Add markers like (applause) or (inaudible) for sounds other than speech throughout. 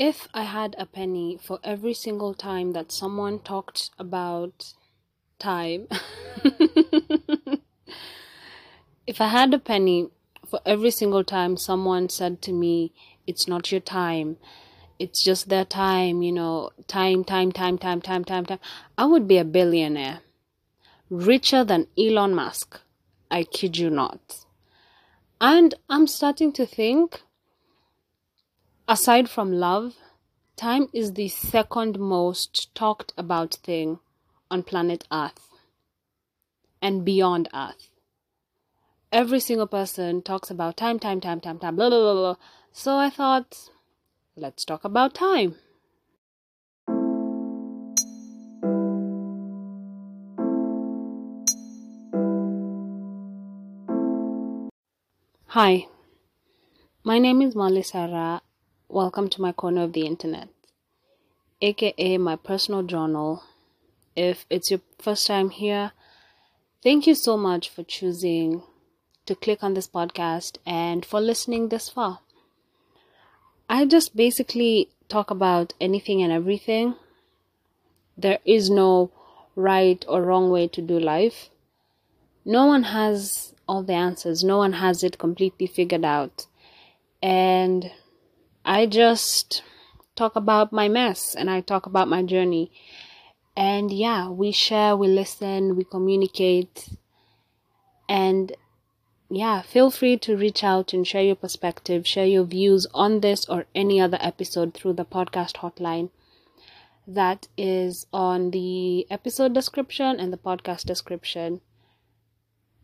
If I had a penny for every single time that someone talked about time, (laughs) if I had a penny for every single time someone said to me, It's not your time, it's just their time, you know, time, time, time, time, time, time, time, I would be a billionaire. Richer than Elon Musk. I kid you not. And I'm starting to think, aside from love, time is the second most talked about thing on planet Earth and beyond Earth. Every single person talks about time, time, time, time, time, blah, blah, blah, blah. So I thought, let's talk about time. Hi, my name is Molly Sarah. Welcome to my corner of the internet, aka my personal journal. If it's your first time here, thank you so much for choosing to click on this podcast and for listening this far. I just basically talk about anything and everything. There is no right or wrong way to do life. No one has all the answers. No one has it completely figured out. And I just talk about my mess and I talk about my journey. And yeah, we share, we listen, we communicate. And yeah, feel free to reach out and share your perspective, share your views on this or any other episode through the podcast hotline that is on the episode description and the podcast description.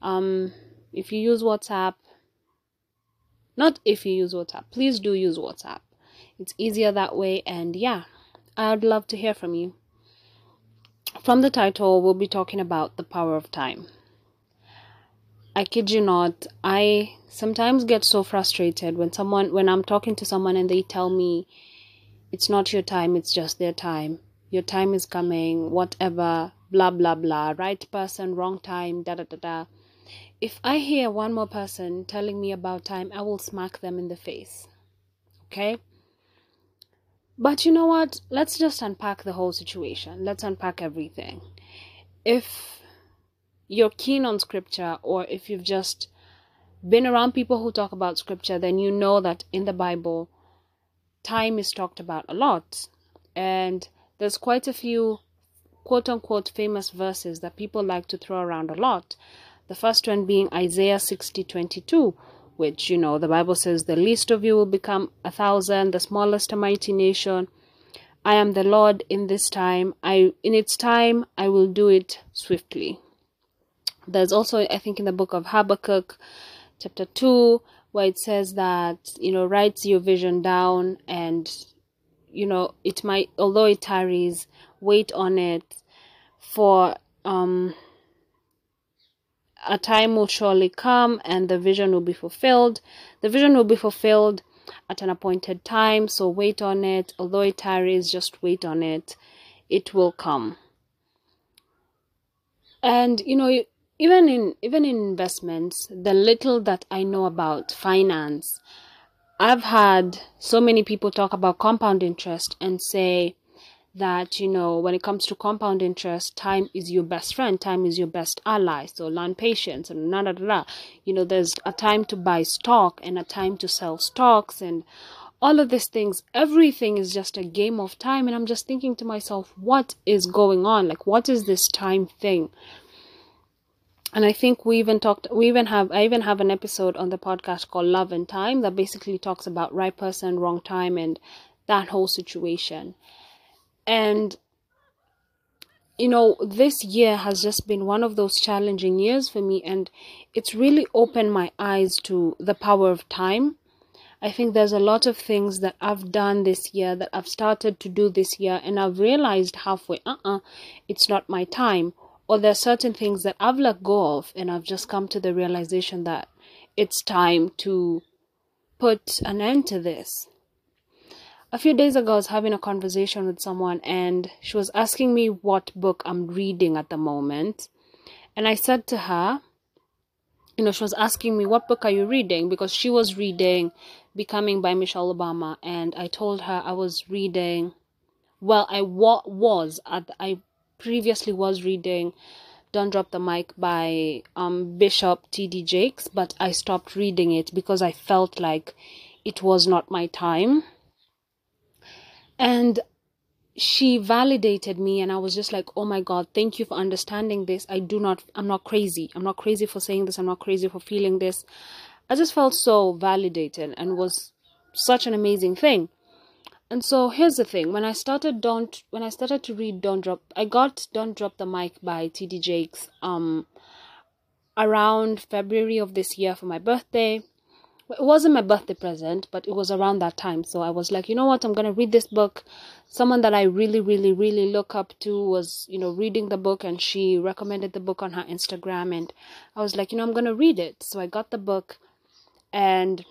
Um, if you use WhatsApp, not if you use WhatsApp, please do use WhatsApp. It's easier that way, and yeah, I'd love to hear from you. From the title, we'll be talking about the power of time. I kid you not, I sometimes get so frustrated when someone when I'm talking to someone and they tell me it's not your time, it's just their time. Your time is coming, whatever, blah blah blah, right person, wrong time, da da da da. If I hear one more person telling me about time, I will smack them in the face. Okay? But you know what? Let's just unpack the whole situation. Let's unpack everything. If you're keen on scripture, or if you've just been around people who talk about scripture, then you know that in the Bible, time is talked about a lot. And there's quite a few quote unquote famous verses that people like to throw around a lot. The first one being Isaiah 60 22, which, you know, the Bible says, The least of you will become a thousand, the smallest a mighty nation. I am the Lord in this time. I in its time I will do it swiftly. There's also, I think, in the book of Habakkuk, chapter 2, where it says that, you know, write your vision down and, you know, it might, although it tarries, wait on it for, um, a time will surely come and the vision will be fulfilled. The vision will be fulfilled at an appointed time, so wait on it. Although it tarries, just wait on it. It will come. And you know, even in even in investments, the little that I know about finance, I've had so many people talk about compound interest and say, that you know when it comes to compound interest time is your best friend time is your best ally. So learn patience and da, da, da, you know there's a time to buy stock and a time to sell stocks and all of these things. Everything is just a game of time. And i'm just thinking to myself what is going on? Like what is this time thing? And i think we even talked we even have i even have an episode on the podcast called love and time that basically talks about right person wrong time and that whole situation and you know, this year has just been one of those challenging years for me, and it's really opened my eyes to the power of time. I think there's a lot of things that I've done this year that I've started to do this year, and I've realized halfway, uh uh-uh, uh, it's not my time. Or there are certain things that I've let go of, and I've just come to the realization that it's time to put an end to this a few days ago, I was having a conversation with someone, and she was asking me what book I'm reading at the moment. And I said to her, you know, she was asking me, What book are you reading? Because she was reading Becoming by Michelle Obama, and I told her I was reading. Well, I wa- was at I previously was reading don't Drop the Mic by um, Bishop T.D. Jakes, but I stopped reading it because I felt like it was not my time. And she validated me and i was just like oh my god thank you for understanding this. I do not i'm not crazy. I'm not crazy for saying this. I'm not crazy for feeling this. I just felt so validated and was such an amazing thing. And so here's the thing. When i started don't when i started to read don't drop i got don't drop the mic by td jakes um around february of this year for my birthday it wasn't my birthday present but it was around that time. So i was like you know what? I'm going to read this book. Someone that i really really really look up to was you know reading the book and she recommended the book on her instagram and i was like you know i'm going to read it. So i got the book and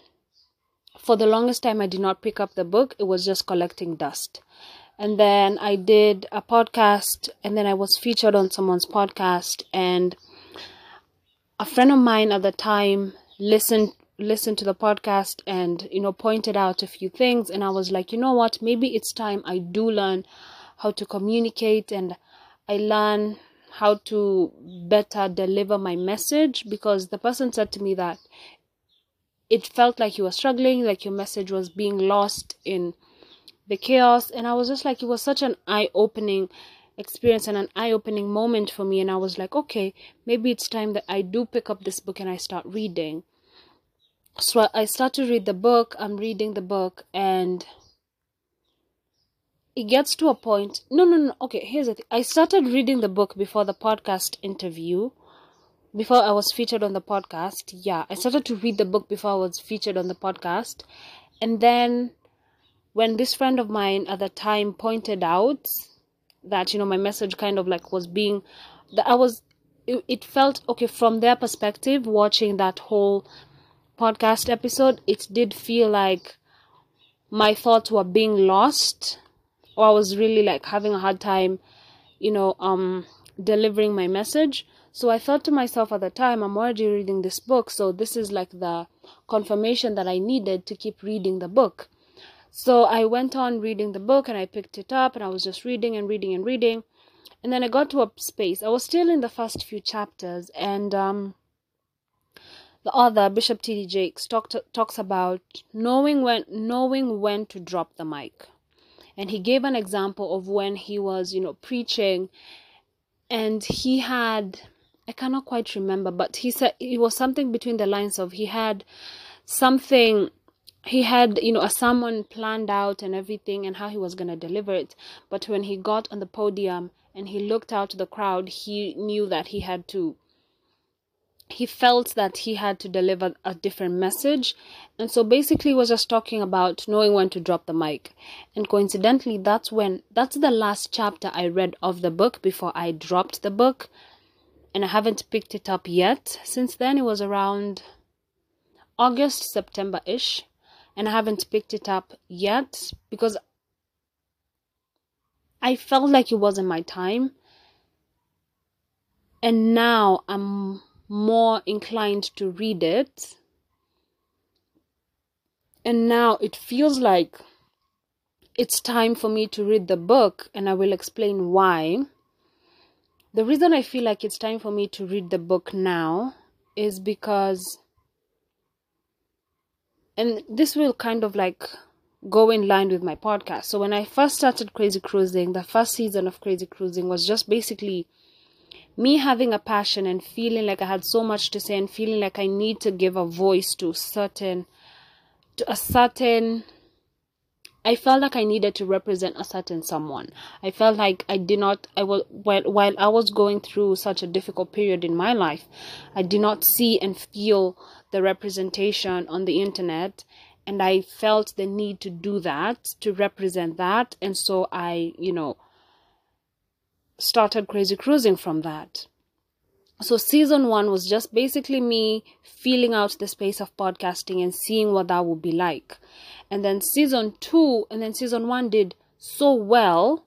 for the longest time i did not pick up the book. It was just collecting dust. And then i did a podcast and then i was featured on someone's podcast and a friend of mine at the time listened listened to the podcast and you know pointed out a few things and i was like you know what maybe it's time i do learn how to communicate and i learn how to better deliver my message because the person said to me that it felt like you were struggling, like your message was being lost in the chaos. And I was just like, it was such an eye opening experience and an eye opening moment for me. And I was like, okay, maybe it's time that I do pick up this book and I start reading. So I start to read the book, I'm reading the book, and it gets to a point. No, no, no. Okay, here's the thing. I started reading the book before the podcast interview before I was featured on the podcast. Yeah, I started to read the book before I was featured on the podcast. And then when this friend of mine at the time pointed out that, you know, my message kind of like was being that I was it, it felt okay from their perspective watching that whole podcast episode, it did feel like my thoughts were being lost or I was really like having a hard time, you know, um delivering my message. So I thought to myself at the time, I'm already reading this book, so this is like the confirmation that I needed to keep reading the book. So I went on reading the book and I picked it up and I was just reading and reading and reading. And then I got to a space. I was still in the first few chapters and um the author Bishop T.D. Jakes talked, talks about knowing when knowing when to drop the mic. And he gave an example of when he was, you know, preaching and he had I cannot quite remember, but he said it was something between the lines of he had something he had you know a sermon planned out and everything and how he was going to deliver it but when he got on the podium and he looked out to the crowd he knew that he had to he felt that he had to deliver a different message and so basically was just talking about knowing when to drop the mic and coincidentally that's when that's the last chapter i read of the book before i dropped the book and I haven't picked it up yet. Since then, it was around August, September ish, and I haven't picked it up yet because I felt like it wasn't my time. And now I'm more inclined to read it. And now it feels like it's time for me to read the book, and I will explain why. The reason I feel like it's time for me to read the book now is because, and this will kind of like go in line with my podcast. So, when I first started Crazy Cruising, the first season of Crazy Cruising was just basically me having a passion and feeling like I had so much to say and feeling like I need to give a voice to certain to a certain I felt like I needed to represent a certain someone. I felt like I did not I was while while I was going through such a difficult period in my life, I did not see and feel the representation on the internet and I felt the need to do that to represent that and so I, you know, started crazy cruising from that. So season one was just basically me feeling out the space of podcasting and seeing what that would be like. And then season two and then season one did so well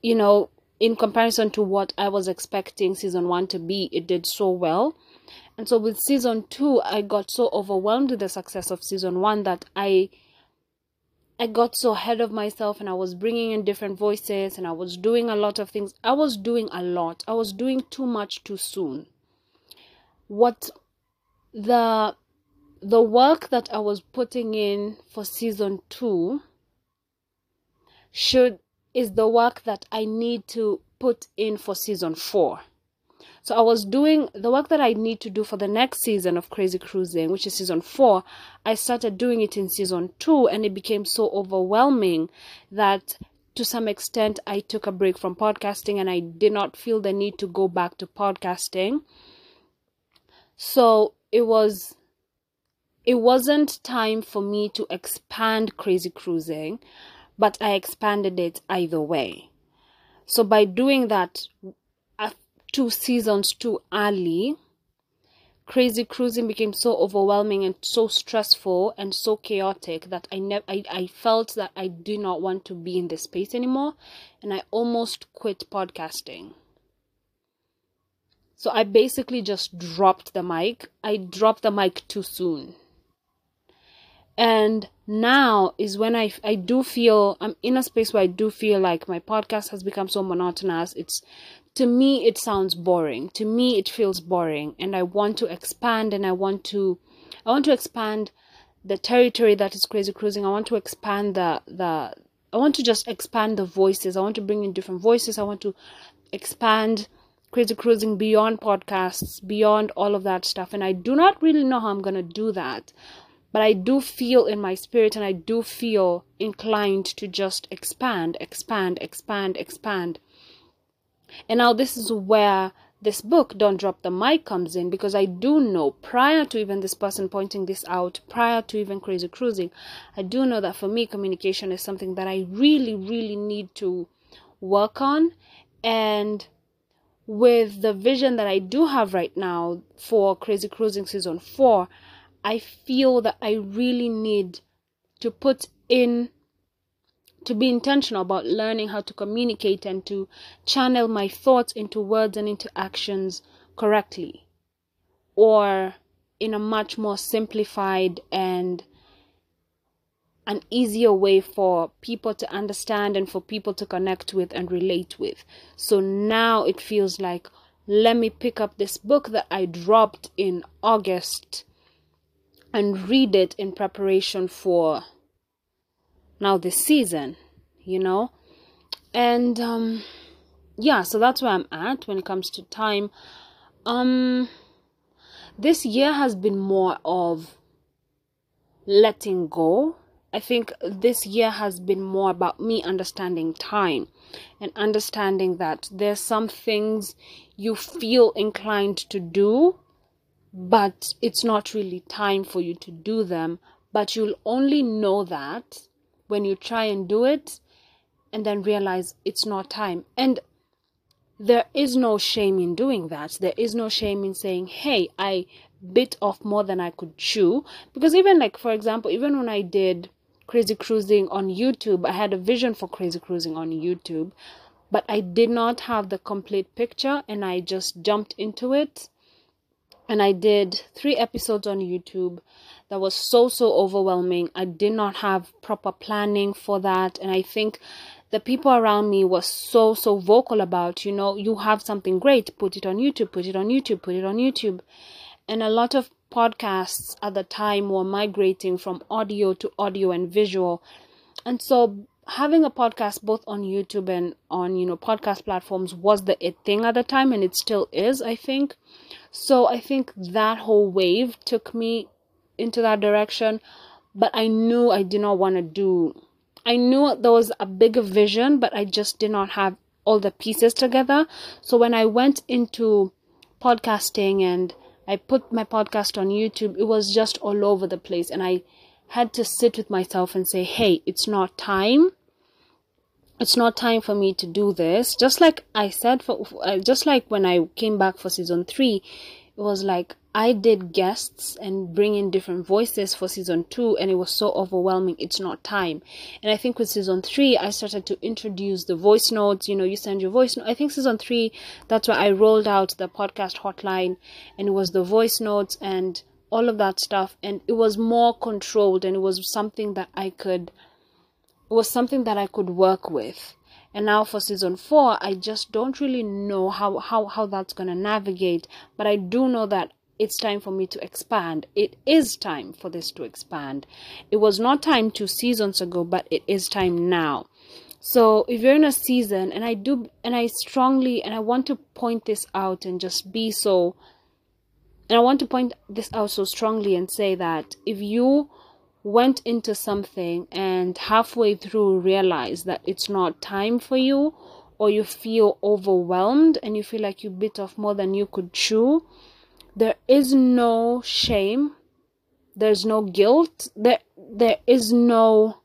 you know in comparison to what i was expecting season one to be it did so well. And so with season two, I got so overwhelmed with the success of season one that I I got so ahead of myself and I was bringing in different voices and I was doing a lot of things. I was doing a lot. I was doing too much too soon. What the the work that I was putting in for season 2 should is the work that I need to put in for season 4. So I was doing the work that I need to do for the next season of Crazy Cruising, which is season four. I started doing it in season two, and it became so overwhelming that to some extent I took a break from podcasting and I did not feel the need to go back to podcasting. So it was it wasn't time for me to expand Crazy Cruising, but I expanded it either way. So by doing that, two seasons too early, crazy cruising became so overwhelming and so stressful and so chaotic that I never I, I felt that I did not want to be in this space anymore and I almost quit podcasting. So I basically just dropped the mic. I dropped the mic too soon. And now is when I, I do feel I'm in a space where I do feel like my podcast has become so monotonous. It's to me it sounds boring. To me it feels boring. And i want to expand and i want to i want to expand the territory that is crazy cruising. I want to expand the the i want to just expand the voices. I want to bring in different voices. I want to expand crazy cruising beyond podcasts beyond all of that stuff. And i do not really know how i'm going to do that but i do feel in my spirit and i do feel inclined to just expand expand expand expand and now this is where this book, Don't Drop the Mic, comes in because I do know prior to even this person pointing this out, prior to even Crazy Cruising, I do know that for me, communication is something that I really, really need to work on. And with the vision that I do have right now for Crazy Cruising Season 4, I feel that I really need to put in to be intentional about learning how to communicate and to channel my thoughts into words and into actions correctly or in a much more simplified and an easier way for people to understand and for people to connect with and relate with. So now it feels like let me pick up this book that I dropped in August and read it in preparation for now this season, you know? And um yeah, so that's where I'm at when it comes to time. Um this year has been more of letting go. I think this year has been more about me understanding time and understanding that there's some things you feel inclined to do, but it's not really time for you to do them. But you'll only know that when you try and do it and then realize it's not time. And there is no shame in doing that. There is no shame in saying, hey, I bit off more than I could chew. Because even, like, for example, even when I did Crazy Cruising on YouTube, I had a vision for Crazy Cruising on YouTube, but I did not have the complete picture and I just jumped into it. And I did three episodes on YouTube that was so so overwhelming. I did not have proper planning for that. And i think the people around me were so so vocal about you know you have something great put it on youtube put it on youtube put it on youtube. And a lot of podcasts at the time were migrating from audio to audio and visual. And so having a podcast both on youtube and on you know podcast platforms was the it thing at the time and it still is i think. So i think that whole wave took me into that direction but i knew i did not want to do i knew there was a bigger vision but i just did not have all the pieces together. So when i went into podcasting and i put my podcast on youtube it was just all over the place and i had to sit with myself and say hey it's not time it's not time for me to do this just like i said for uh, just like when i came back for season 3 it was like I did guests and bring in different voices for season two, and it was so overwhelming. It's not time. And I think with season three, I started to introduce the voice notes. You know, you send your voice note. I think season three, that's why I rolled out the podcast hotline, and it was the voice notes and all of that stuff. And it was more controlled, and it was something that I could, was something that I could work with. And now for season four i just don't really know how how, how that's going to navigate but i do know that it's time for me to expand. It is time for this to expand. It was not time two seasons ago but it is time now. So if you're in a season and i do and i strongly and i want to point this out and just be so and i want to point this out so strongly and say that if you went into something and halfway through realize that it's not time for you or you feel overwhelmed and you feel like you bit off more than you could chew there is no shame there's no guilt there there is no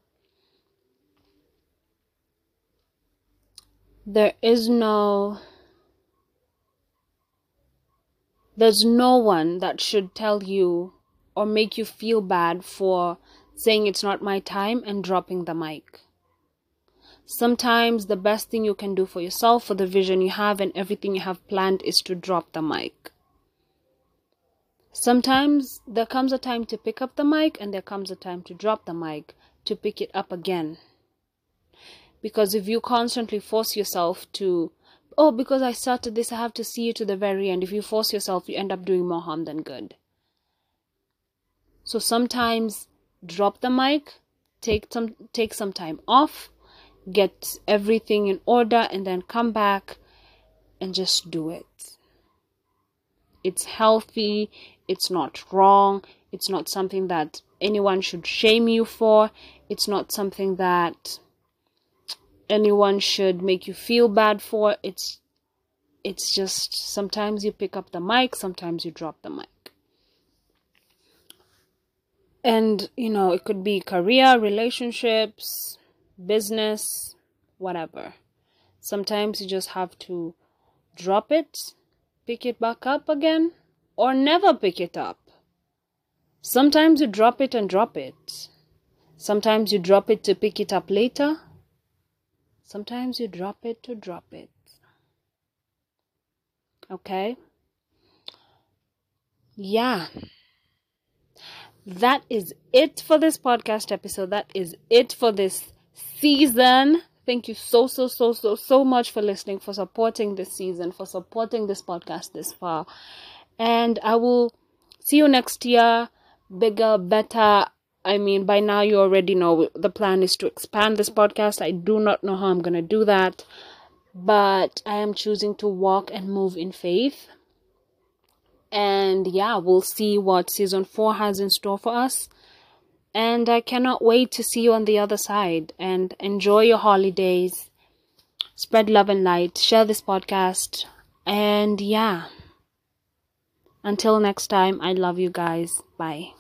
there is no there's no one that should tell you or make you feel bad for saying it's not my time and dropping the mic. Sometimes the best thing you can do for yourself, for the vision you have, and everything you have planned is to drop the mic. Sometimes there comes a time to pick up the mic, and there comes a time to drop the mic, to pick it up again. Because if you constantly force yourself to, oh, because I started this, I have to see you to the very end, if you force yourself, you end up doing more harm than good. So sometimes drop the mic, take some take some time off, get everything in order and then come back and just do it. It's healthy, it's not wrong, it's not something that anyone should shame you for, it's not something that anyone should make you feel bad for. It's it's just sometimes you pick up the mic, sometimes you drop the mic and you know it could be career relationships business whatever. Sometimes you just have to drop it pick it back up again or never pick it up. Sometimes you drop it and drop it. Sometimes you drop it to pick it up later. Sometimes you drop it to drop it. Okay? Yeah that is it for this podcast episode. That is it for this season. Thank you so, so, so, so, so much for listening, for supporting this season, for supporting this podcast this far. And I will see you next year. Bigger, better. I mean, by now you already know the plan is to expand this podcast. I do not know how I'm going to do that, but I am choosing to walk and move in faith and yeah, we'll see what season four has in store for us. And I cannot wait to see you on the other side and enjoy your holidays. Spread love and light. Share this podcast. And yeah, until next time, I love you guys. Bye.